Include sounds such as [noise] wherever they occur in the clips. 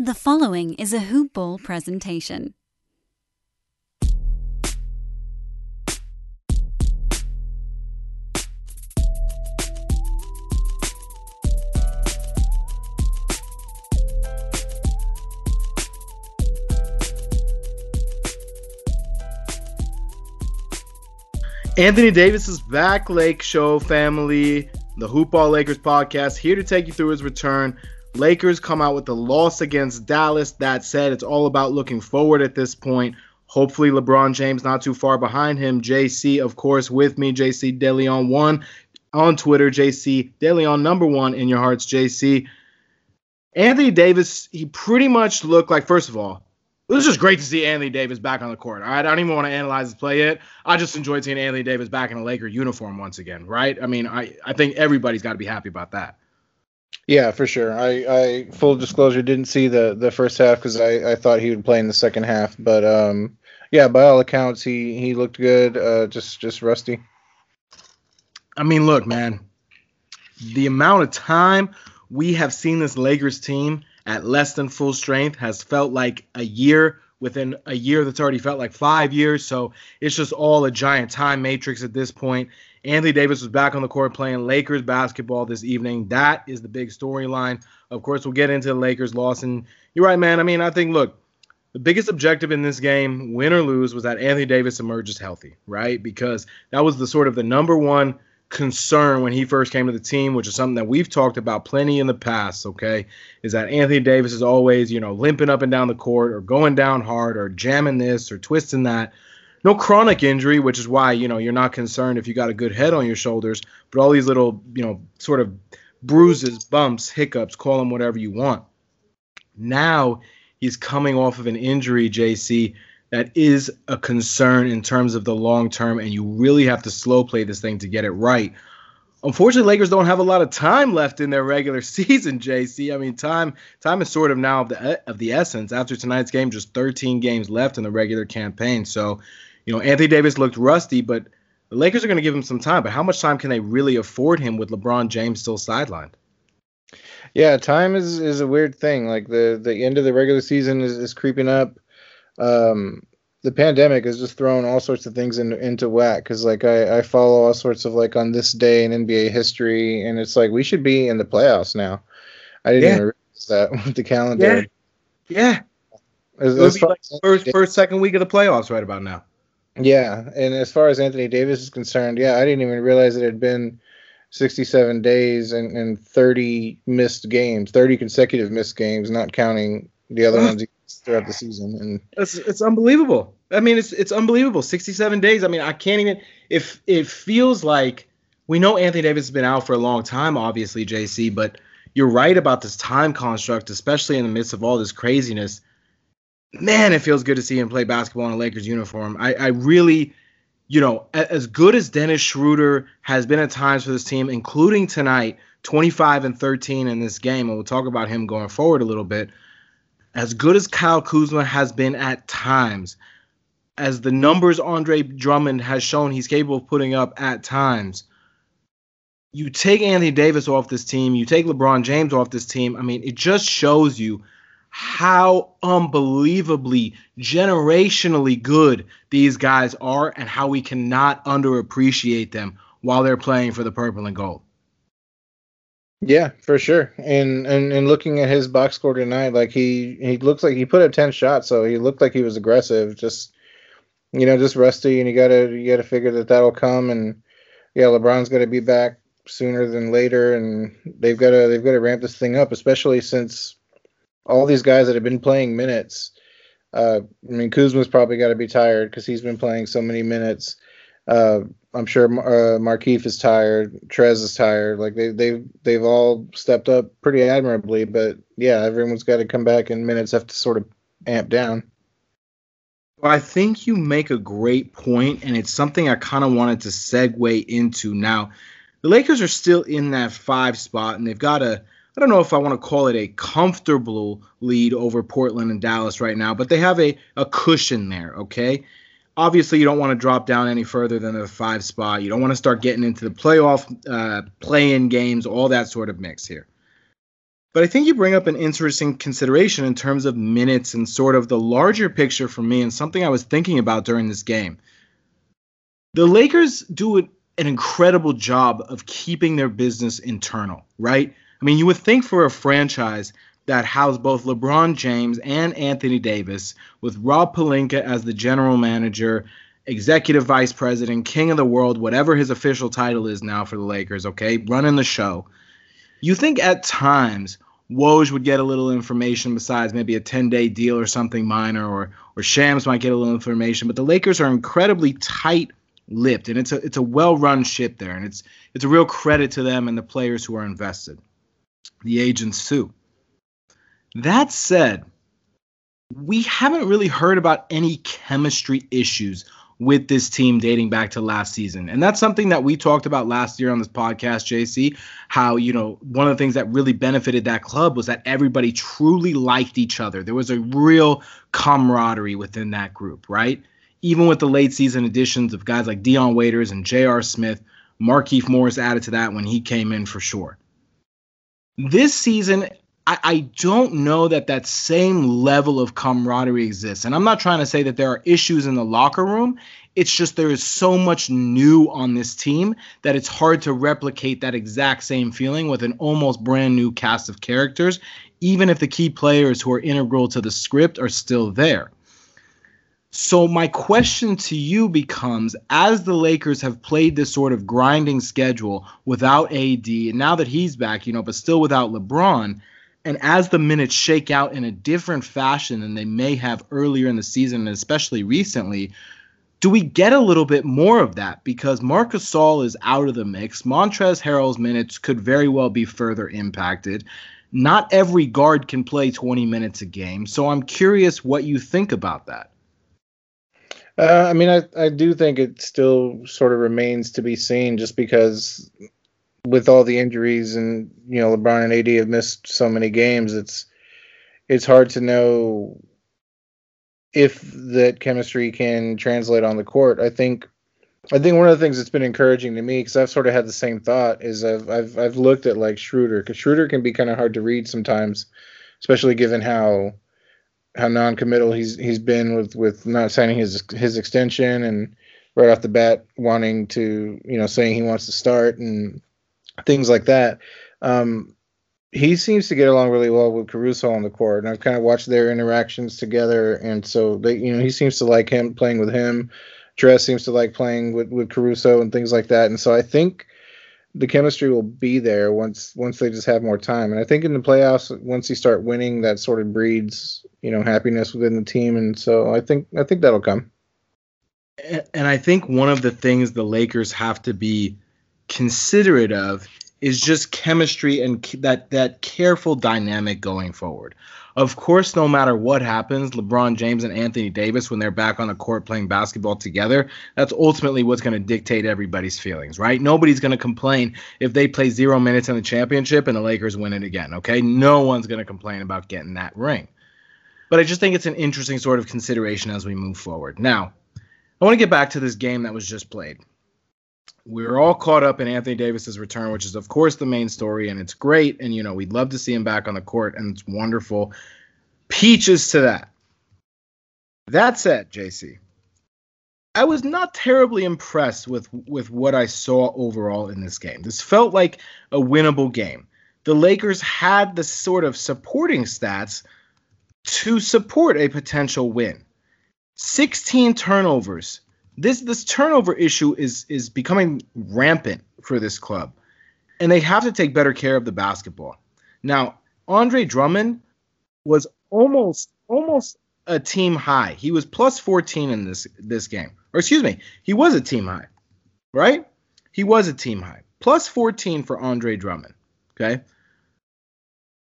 The following is a Hoop Ball presentation. Anthony Davis is back, Lake Show family, the Hoop Ball Lakers podcast, here to take you through his return. Lakers come out with the loss against Dallas. That said, it's all about looking forward at this point. Hopefully, LeBron James not too far behind him. JC, of course, with me, JC DeLeon one on Twitter, JC DeLeon number one in your hearts, JC. Anthony Davis, he pretty much looked like, first of all, it was just great to see Anthony Davis back on the court. All right, I don't even want to analyze his play yet. I just enjoyed seeing Anthony Davis back in a Laker uniform once again. Right? I mean, I I think everybody's got to be happy about that. Yeah, for sure. I, I full disclosure didn't see the the first half because I, I thought he would play in the second half, but um, yeah, by all accounts he he looked good. Uh, just just rusty. I mean, look, man, the amount of time we have seen this Lakers team at less than full strength has felt like a year within a year that's already felt like five years. So it's just all a giant time matrix at this point. Anthony Davis was back on the court playing Lakers basketball this evening. That is the big storyline. Of course, we'll get into the Lakers loss. And you're right, man. I mean, I think, look, the biggest objective in this game, win or lose, was that Anthony Davis emerges healthy, right? Because that was the sort of the number one concern when he first came to the team, which is something that we've talked about plenty in the past, okay, is that Anthony Davis is always, you know, limping up and down the court or going down hard or jamming this or twisting that. No chronic injury, which is why, you know, you're not concerned if you got a good head on your shoulders, but all these little, you know, sort of bruises, bumps, hiccups, call them whatever you want. Now he's coming off of an injury, JC, that is a concern in terms of the long term, and you really have to slow play this thing to get it right. Unfortunately, Lakers don't have a lot of time left in their regular [laughs] season. JC, I mean, time time is sort of now of the of the essence. After tonight's game, just 13 games left in the regular campaign. So, you know, Anthony Davis looked rusty, but the Lakers are going to give him some time. But how much time can they really afford him with LeBron James still sidelined? Yeah, time is is a weird thing. Like the the end of the regular season is, is creeping up um, the pandemic has just thrown all sorts of things in, into whack because like I, I follow all sorts of like on this day in NBA history and it's like we should be in the playoffs now. I didn't yeah. even realize that [laughs] with the calendar. Yeah. yeah. As, as like first first second week of the playoffs right about now. Yeah, and as far as Anthony Davis is concerned, yeah, I didn't even realize it had been 67 days and, and 30 missed games, 30 consecutive missed games, not counting the other ones throughout the season, and it's it's unbelievable. I mean, it's it's unbelievable. Sixty-seven days. I mean, I can't even. If it feels like we know Anthony Davis has been out for a long time, obviously, JC, but you're right about this time construct, especially in the midst of all this craziness. Man, it feels good to see him play basketball in a Lakers uniform. I, I really, you know, as good as Dennis Schroeder has been at times for this team, including tonight, 25 and 13 in this game, and we'll talk about him going forward a little bit as good as Kyle Kuzma has been at times, as the numbers Andre Drummond has shown he's capable of putting up at times, you take Anthony Davis off this team, you take LeBron James off this team. I mean, it just shows you how unbelievably generationally good these guys are and how we cannot underappreciate them while they're playing for the purple and gold. Yeah, for sure. And and and looking at his box score tonight, like he he looks like he put up ten shots, so he looked like he was aggressive. Just you know, just rusty, and you gotta you gotta figure that that'll come. And yeah, LeBron's got to be back sooner than later, and they've got to they've got to ramp this thing up, especially since all these guys that have been playing minutes. Uh, I mean, Kuzma's probably got to be tired because he's been playing so many minutes. Uh, I'm sure uh, Markieff is tired. Trez is tired. Like they they've they've all stepped up pretty admirably. But yeah, everyone's got to come back, and minutes have to sort of amp down. Well, I think you make a great point, and it's something I kind of wanted to segue into. Now, the Lakers are still in that five spot, and they've got a I don't know if I want to call it a comfortable lead over Portland and Dallas right now, but they have a, a cushion there, okay? Obviously, you don't want to drop down any further than the five spot. You don't want to start getting into the playoff uh, play in games, all that sort of mix here. But I think you bring up an interesting consideration in terms of minutes and sort of the larger picture for me, and something I was thinking about during this game. The Lakers do an incredible job of keeping their business internal, right? I mean, you would think for a franchise that housed both LeBron James and Anthony Davis, with Rob Pelinka as the general manager, executive vice president, king of the world, whatever his official title is now for the Lakers, okay, running the show. You think at times Woj would get a little information besides maybe a 10 day deal or something minor, or or Shams might get a little information, but the Lakers are incredibly tight lipped and it's a it's a well run ship there and it's it's a real credit to them and the players who are invested the agents too. That said, we haven't really heard about any chemistry issues with this team dating back to last season. And that's something that we talked about last year on this podcast, JC. How, you know, one of the things that really benefited that club was that everybody truly liked each other. There was a real camaraderie within that group, right? Even with the late season additions of guys like Dion Waiters and J.R. Smith, Markieff Morris added to that when he came in for sure. This season, I, I don't know that that same level of camaraderie exists. And I'm not trying to say that there are issues in the locker room. It's just there is so much new on this team that it's hard to replicate that exact same feeling with an almost brand new cast of characters, even if the key players who are integral to the script are still there. So my question to you becomes as the Lakers have played this sort of grinding schedule without AD and now that he's back, you know, but still without LeBron, and as the minutes shake out in a different fashion than they may have earlier in the season and especially recently, do we get a little bit more of that? Because Marcus Gasol is out of the mix. Montrezl Harrell's minutes could very well be further impacted. Not every guard can play 20 minutes a game. So I'm curious what you think about that. Uh, I mean, I, I do think it still sort of remains to be seen just because with all the injuries and, you know, LeBron and AD have missed so many games, it's it's hard to know if that chemistry can translate on the court. I think I think one of the things that's been encouraging to me because I've sort of had the same thought is I've I've I've looked at like Schroeder because Schroeder can be kind of hard to read sometimes, especially given how how non-committal he's he's been with with not signing his his extension and right off the bat wanting to you know saying he wants to start and things like that. Um, he seems to get along really well with Caruso on the court, and I've kind of watched their interactions together, and so they you know he seems to like him playing with him. Trez seems to like playing with with Caruso and things like that, and so I think the chemistry will be there once once they just have more time. And I think in the playoffs, once you start winning, that sort of breeds you know happiness within the team. And so I think I think that'll come. And I think one of the things the Lakers have to be considerate of is just chemistry and that that careful dynamic going forward. Of course, no matter what happens, LeBron James and Anthony Davis, when they're back on the court playing basketball together, that's ultimately what's going to dictate everybody's feelings, right? Nobody's going to complain if they play zero minutes in the championship and the Lakers win it again, okay? No one's going to complain about getting that ring. But I just think it's an interesting sort of consideration as we move forward. Now, I want to get back to this game that was just played. We're all caught up in Anthony Davis's return, which is of course the main story, and it's great. And you know, we'd love to see him back on the court, and it's wonderful. Peaches to that. That said, JC, I was not terribly impressed with with what I saw overall in this game. This felt like a winnable game. The Lakers had the sort of supporting stats to support a potential win. 16 turnovers. This this turnover issue is is becoming rampant for this club. And they have to take better care of the basketball. Now, Andre Drummond was almost almost a team high. He was plus 14 in this this game. Or excuse me, he was a team high. right? He was a team high. Plus 14 for Andre Drummond. Okay.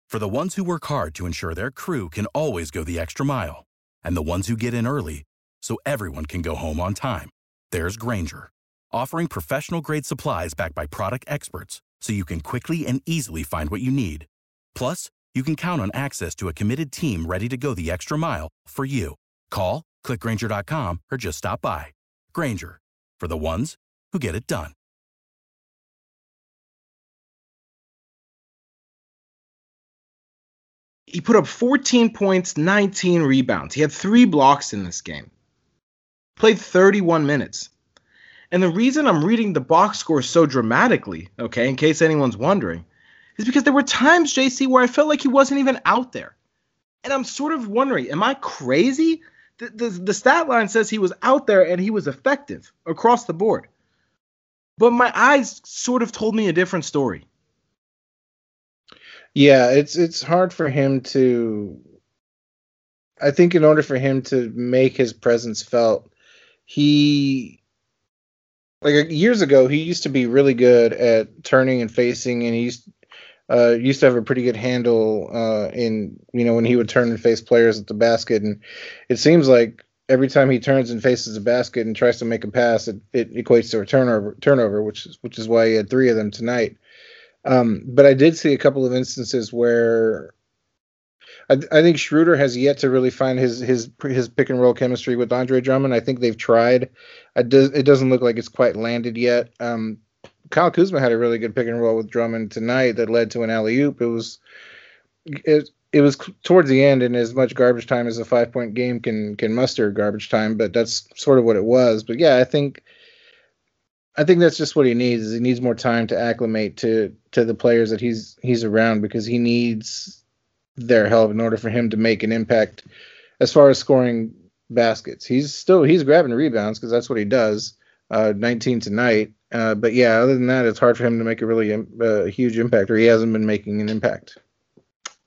For the ones who work hard to ensure their crew can always go the extra mile, and the ones who get in early so everyone can go home on time, there's Grainger, offering professional grade supplies backed by product experts so you can quickly and easily find what you need. Plus, you can count on access to a committed team ready to go the extra mile for you. Call, clickgrainger.com, or just stop by. Granger, for the ones who get it done. He put up 14 points, 19 rebounds. He had three blocks in this game. Played 31 minutes. And the reason I'm reading the box score so dramatically, okay, in case anyone's wondering, is because there were times, JC, where I felt like he wasn't even out there. And I'm sort of wondering, am I crazy? The, the, the stat line says he was out there and he was effective across the board. But my eyes sort of told me a different story. Yeah, it's it's hard for him to I think in order for him to make his presence felt, he like years ago he used to be really good at turning and facing and he used uh, used to have a pretty good handle uh, in you know when he would turn and face players at the basket. And it seems like every time he turns and faces a basket and tries to make a pass it, it equates to a turnover turnover which is which is why he had three of them tonight. Um, but I did see a couple of instances where I, I, think Schroeder has yet to really find his his his pick and roll chemistry with Andre Drummond. I think they've tried. It, does, it doesn't look like it's quite landed yet. Um, Kyle Kuzma had a really good pick and roll with Drummond tonight that led to an alley oop. It was it it was towards the end, and as much garbage time as a five point game can can muster garbage time, but that's sort of what it was. But yeah, I think I think that's just what he needs. Is he needs more time to acclimate to to the players that he's he's around because he needs their help in order for him to make an impact as far as scoring baskets. He's still he's grabbing rebounds because that's what he does. Uh, 19 tonight. Uh, but yeah, other than that, it's hard for him to make a really uh, huge impact, or he hasn't been making an impact.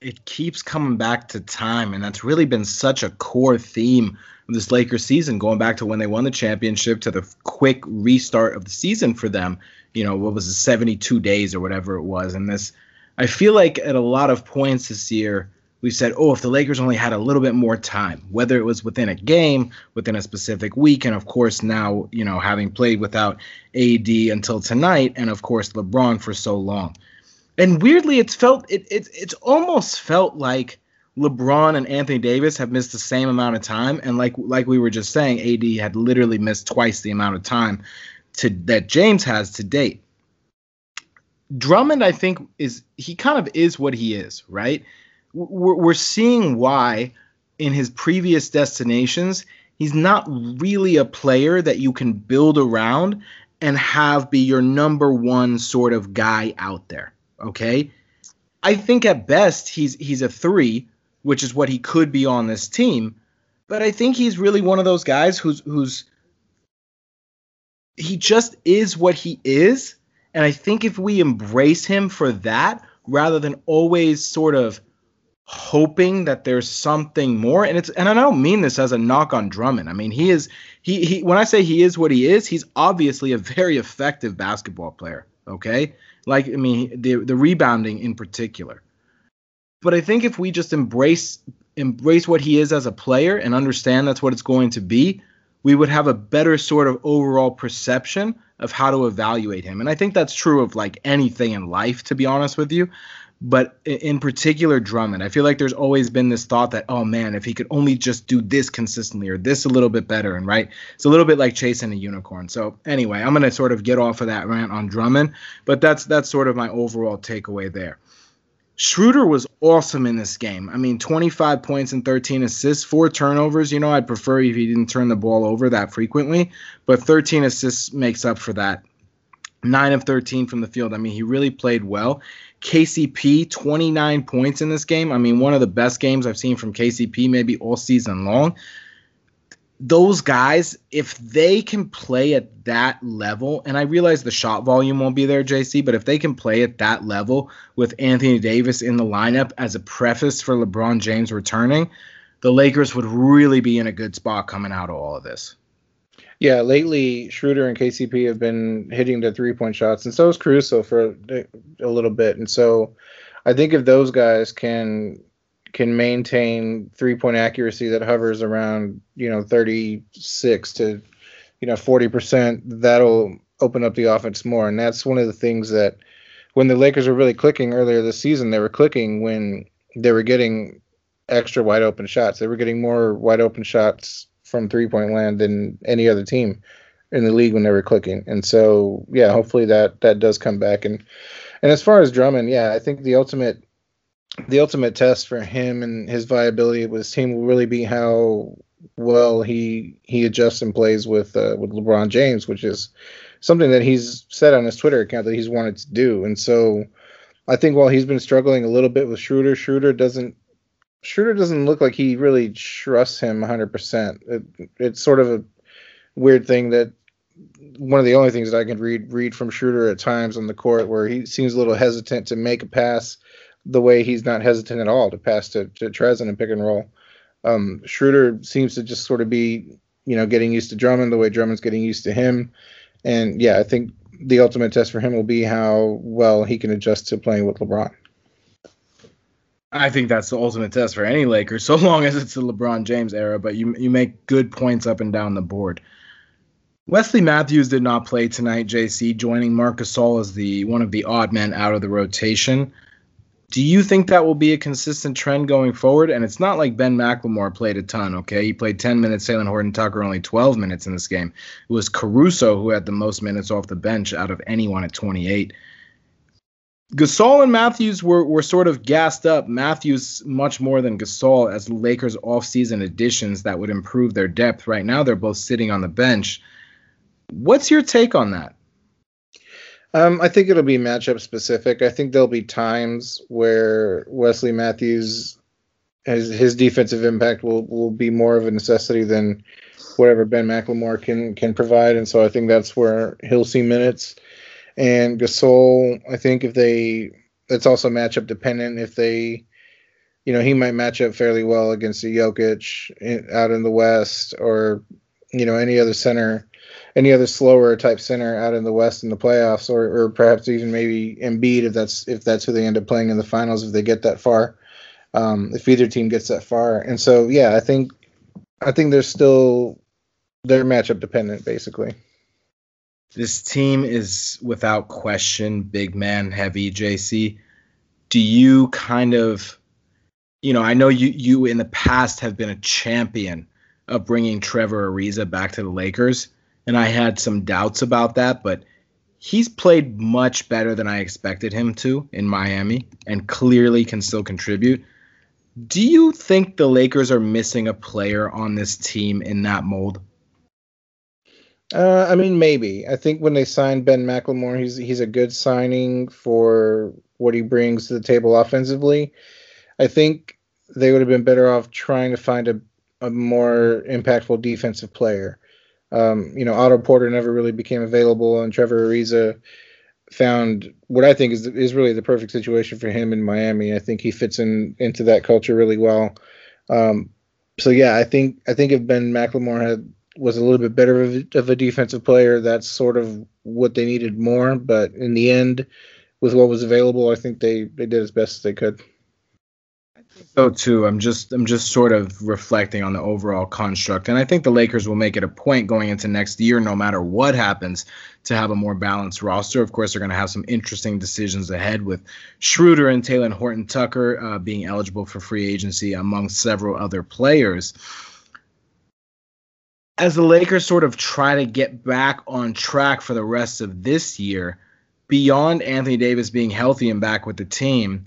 It keeps coming back to time, and that's really been such a core theme of this Lakers season, going back to when they won the championship to the quick restart of the season for them. You know, what was it, 72 days or whatever it was. And this, I feel like at a lot of points this year, we said, oh, if the Lakers only had a little bit more time, whether it was within a game, within a specific week, and of course now, you know, having played without AD until tonight, and of course LeBron for so long. And weirdly, it's felt it, it it's almost felt like LeBron and Anthony Davis have missed the same amount of time, and like like we were just saying, AD had literally missed twice the amount of time to that James has to date. Drummond, I think, is he kind of is what he is, right? We're, we're seeing why in his previous destinations he's not really a player that you can build around and have be your number one sort of guy out there. Okay, I think at best he's he's a three which is what he could be on this team. But I think he's really one of those guys who's who's he just is what he is. And I think if we embrace him for that, rather than always sort of hoping that there's something more, and it's and I don't mean this as a knock on Drummond. I mean he is he he when I say he is what he is, he's obviously a very effective basketball player. Okay, like I mean the the rebounding in particular. But I think if we just embrace embrace what he is as a player and understand that's what it's going to be, we would have a better sort of overall perception of how to evaluate him. And I think that's true of like anything in life, to be honest with you. But in particular, Drummond, I feel like there's always been this thought that, oh man, if he could only just do this consistently or this a little bit better, and right, it's a little bit like chasing a unicorn. So anyway, I'm gonna sort of get off of that rant on Drummond, but that's that's sort of my overall takeaway there. Schroeder was awesome in this game. I mean, 25 points and 13 assists, four turnovers. You know, I'd prefer if he didn't turn the ball over that frequently, but 13 assists makes up for that. Nine of 13 from the field. I mean, he really played well. KCP, 29 points in this game. I mean, one of the best games I've seen from KCP maybe all season long those guys, if they can play at that level, and I realize the shot volume won't be there, JC, but if they can play at that level with Anthony Davis in the lineup as a preface for LeBron James returning, the Lakers would really be in a good spot coming out of all of this. Yeah, lately Schroeder and KCP have been hitting the three point shots, and so is Caruso for a little bit. And so I think if those guys can can maintain three point accuracy that hovers around you know 36 to you know 40 percent, that'll open up the offense more. And that's one of the things that when the Lakers were really clicking earlier this season, they were clicking when they were getting extra wide open shots. They were getting more wide open shots from three point land than any other team in the league when they were clicking. And so, yeah, hopefully that that does come back. And and as far as Drummond, yeah, I think the ultimate the ultimate test for him and his viability with his team will really be how well he he adjusts and plays with uh, with LeBron James, which is something that he's said on his Twitter account that he's wanted to do. And so I think while he's been struggling a little bit with Schroeder, Schroeder doesn't Schroeder doesn't look like he really trusts him 100%. It, it's sort of a weird thing that one of the only things that I can read read from Schroeder at times on the court where he seems a little hesitant to make a pass the way he's not hesitant at all to pass to, to Trezor and pick and roll. Um, Schroeder seems to just sort of be, you know, getting used to Drummond the way Drummond's getting used to him. And yeah, I think the ultimate test for him will be how well he can adjust to playing with LeBron. I think that's the ultimate test for any Laker, so long as it's the LeBron James era. But you you make good points up and down the board. Wesley Matthews did not play tonight. JC joining Marcus Gasol as the one of the odd men out of the rotation. Do you think that will be a consistent trend going forward? And it's not like Ben McLemore played a ton, okay? He played 10 minutes, Talen Horton Tucker only 12 minutes in this game. It was Caruso who had the most minutes off the bench out of anyone at 28. Gasol and Matthews were, were sort of gassed up. Matthews much more than Gasol as Lakers offseason additions that would improve their depth. Right now, they're both sitting on the bench. What's your take on that? Um, I think it'll be matchup specific. I think there'll be times where Wesley Matthews, his his defensive impact will will be more of a necessity than whatever Ben McLemore can can provide, and so I think that's where he'll see minutes. And Gasol, I think if they, it's also matchup dependent. If they, you know, he might match up fairly well against a Jokic in, out in the West, or you know, any other center any other slower type center out in the West in the playoffs, or, or perhaps even maybe Embiid if that's if that's who they end up playing in the finals if they get that far, um, if either team gets that far. And so yeah, I think I think they're still they're matchup dependent basically. This team is without question big man heavy. JC, do you kind of, you know, I know you you in the past have been a champion of bringing Trevor Ariza back to the Lakers and I had some doubts about that, but he's played much better than I expected him to in Miami and clearly can still contribute. Do you think the Lakers are missing a player on this team in that mold? Uh, I mean, maybe. I think when they signed Ben McLemore, he's he's a good signing for what he brings to the table offensively. I think they would have been better off trying to find a, a more impactful defensive player. Um, you know, Otto Porter never really became available, and Trevor Ariza found what I think is is really the perfect situation for him in Miami. I think he fits in into that culture really well. Um, so yeah, I think I think if Ben McLemore had was a little bit better of a, of a defensive player, that's sort of what they needed more. But in the end, with what was available, I think they they did as best as they could so too. I'm just I'm just sort of reflecting on the overall construct, and I think the Lakers will make it a point going into next year, no matter what happens, to have a more balanced roster. Of course, they're going to have some interesting decisions ahead with Schroeder and Talen Horton Tucker uh, being eligible for free agency, among several other players. As the Lakers sort of try to get back on track for the rest of this year, beyond Anthony Davis being healthy and back with the team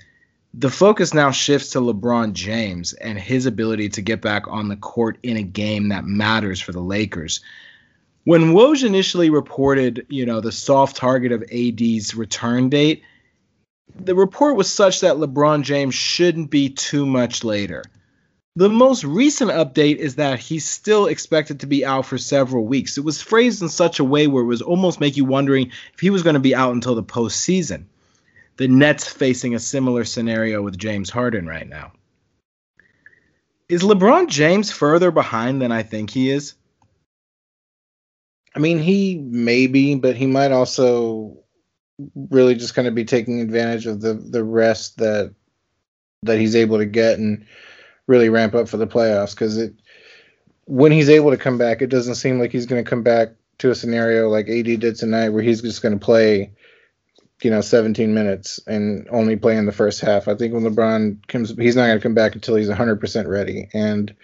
the focus now shifts to LeBron James and his ability to get back on the court in a game that matters for the Lakers. When Woj initially reported, you know, the soft target of AD's return date, the report was such that LeBron James shouldn't be too much later. The most recent update is that he's still expected to be out for several weeks. It was phrased in such a way where it was almost make you wondering if he was going to be out until the postseason the Nets facing a similar scenario with James Harden right now. Is LeBron James further behind than I think he is? I mean, he maybe, but he might also really just kind of be taking advantage of the the rest that that he's able to get and really ramp up for the playoffs because it when he's able to come back, it doesn't seem like he's going to come back to a scenario like AD did tonight where he's just going to play, you know, 17 minutes and only play in the first half. I think when LeBron comes, he's not going to come back until he's 100% ready. And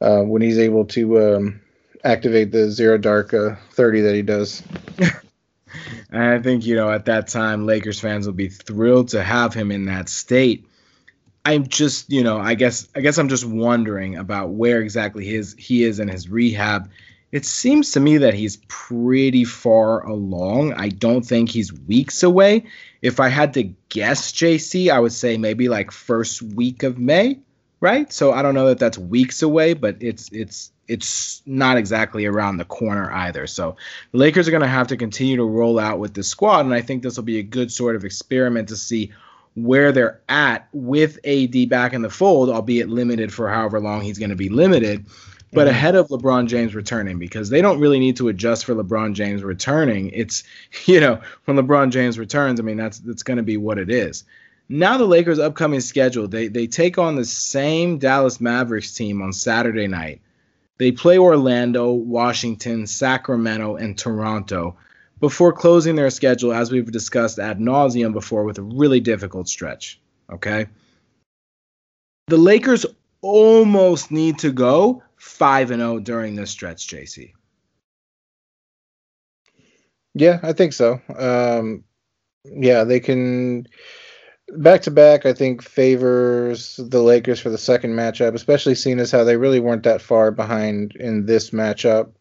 uh, when he's able to um, activate the zero dark uh, 30 that he does. [laughs] and I think, you know, at that time, Lakers fans will be thrilled to have him in that state. I'm just, you know, I guess I guess I'm just wondering about where exactly his he is in his rehab. It seems to me that he's pretty far along. I don't think he's weeks away. If I had to guess, JC, I would say maybe like first week of May, right? So I don't know that that's weeks away, but it's it's it's not exactly around the corner either. So the Lakers are going to have to continue to roll out with this squad, and I think this will be a good sort of experiment to see where they're at with AD back in the fold, albeit limited for however long he's going to be limited, but ahead of LeBron James returning because they don't really need to adjust for LeBron James returning. It's, [laughs] you know, when LeBron James returns, I mean, that's that's going to be what it is. Now the Lakers' upcoming schedule, they they take on the same Dallas Mavericks team on Saturday night. They play Orlando, Washington, Sacramento, and Toronto before closing their schedule, as we've discussed ad nauseum before, with a really difficult stretch. Okay. The Lakers almost need to go 5 and 0 during this stretch, JC. Yeah, I think so. Um, yeah, they can back to back. I think favors the Lakers for the second matchup, especially seeing as how they really weren't that far behind in this matchup.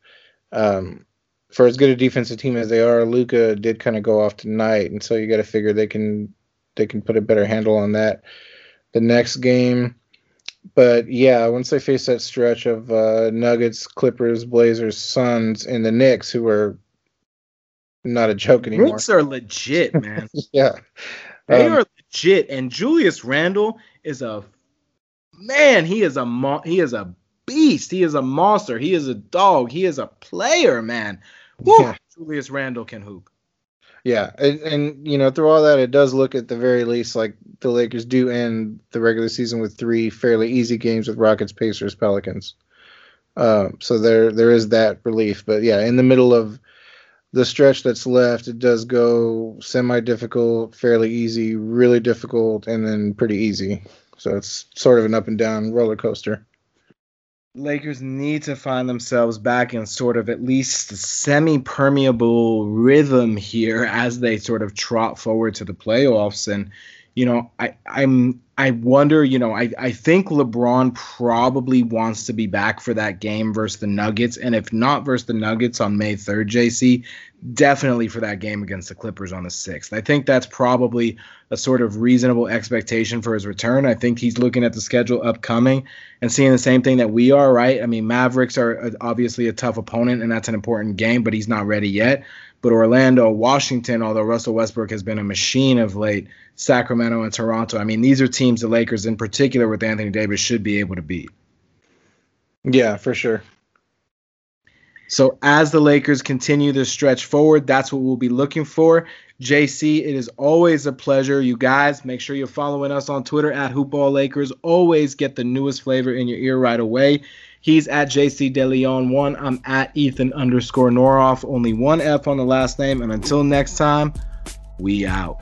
Um, for as good a defensive team as they are, Luka did kind of go off tonight, and so you got to figure they can they can put a better handle on that the next game. But yeah, once they face that stretch of uh, Nuggets, Clippers, Blazers, Suns, and the Knicks, who are not a joke anymore. Knicks are legit, [laughs] man. yeah, they um, are legit. And Julius Randle is a man. He is a mo- he is a beast. He is a monster. He is a dog. He is a player, man. Woo! Yeah. Julius Randle can hoop. Yeah, and, and, you know through all that, it does look at the very least like the Lakers do end the regular season with three fairly easy games with Rockets, Pacers, Pelicans. Uh, so there there is that relief, but yeah, in the middle of the stretch that's left, it does go semi difficult, fairly easy, really difficult, and then pretty easy. So it's sort of an up and down roller coaster. Lakers need to find themselves back in sort of at least semi permeable rhythm here as they sort of trot forward to the playoffs. And, you know, I, I'm I wonder, you know, I, I think LeBron probably wants to be back for that game versus the Nuggets. And if not versus the Nuggets on May 3rd, JC, definitely for that game against the Clippers on the 6th. I think that's probably a sort of reasonable expectation for his return. I think he's looking at the schedule upcoming and seeing the same thing that we are, right? I mean, Mavericks are uh, obviously a tough opponent, and that's an important game, but he's not ready yet. But Orlando, Washington, although Russell Westbrook has been a machine of late, Sacramento and Toronto. I mean, these are teams the Lakers, in particular with Anthony Davis, should be able to beat. Yeah, for sure. So as the Lakers continue this stretch forward, that's what we'll be looking for. JC, it is always a pleasure. You guys, make sure you're following us on Twitter at Hoopball Lakers. Always get the newest flavor in your ear right away. He's at JC DeLeon one. I'm at Ethan underscore Noroff. Only one F on the last name. And until next time, we out.